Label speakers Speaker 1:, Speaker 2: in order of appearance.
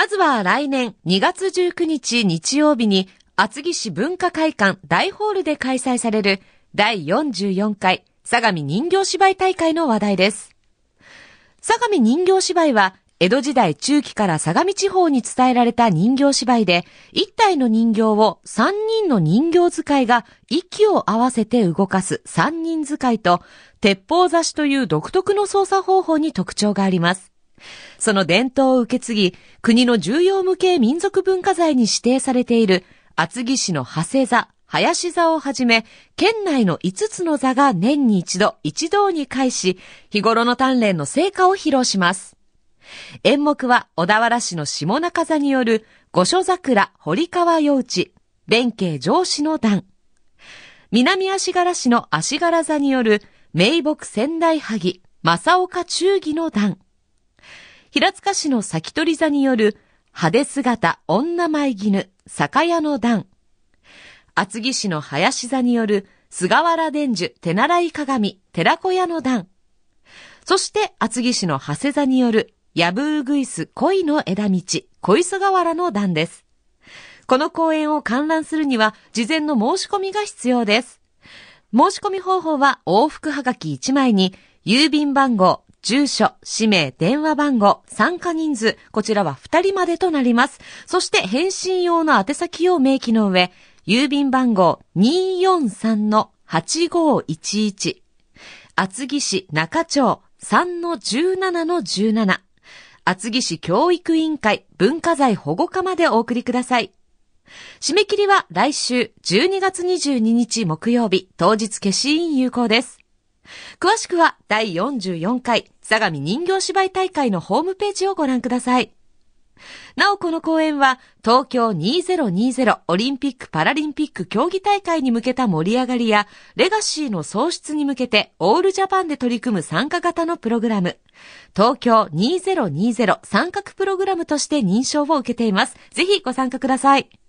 Speaker 1: まずは来年2月19日日曜日に厚木市文化会館大ホールで開催される第44回相模人形芝居大会の話題です。相模人形芝居は江戸時代中期から相模地方に伝えられた人形芝居で、一体の人形を三人の人形使いが息を合わせて動かす三人使いと、鉄砲刺しという独特の操作方法に特徴があります。その伝統を受け継ぎ、国の重要無形民族文化財に指定されている厚木市の長谷座、林座をはじめ、県内の5つの座が年に一度、一堂に会し、日頃の鍛錬の成果を披露します。演目は小田原市の下中座による五所桜堀川夜市、弁慶上司の段。南足柄市の足柄座による名木仙台萩、正岡忠義の段。平塚市の先取り座による派手姿女舞絹、酒屋の段。厚木市の林座による菅原伝授手習い鏡、寺子屋の段。そして厚木市の長谷座によるヤブーグイス恋の枝道、小磯河原の段です。この公演を観覧するには事前の申し込みが必要です。申し込み方法は往復はがき1枚に郵便番号、住所、氏名、電話番号、参加人数、こちらは2人までとなります。そして返信用の宛先を明記の上、郵便番号243-8511厚木市中町3-17-17厚木市教育委員会文化財保護課までお送りください。締め切りは来週12月22日木曜日当日消し印有効です。詳しくは第44回相模人形芝居大会のホームページをご覧ください。なおこの公演は東京2020オリンピック・パラリンピック競技大会に向けた盛り上がりやレガシーの創出に向けてオールジャパンで取り組む参加型のプログラム東京2020参画プログラムとして認証を受けています。ぜひご参加ください。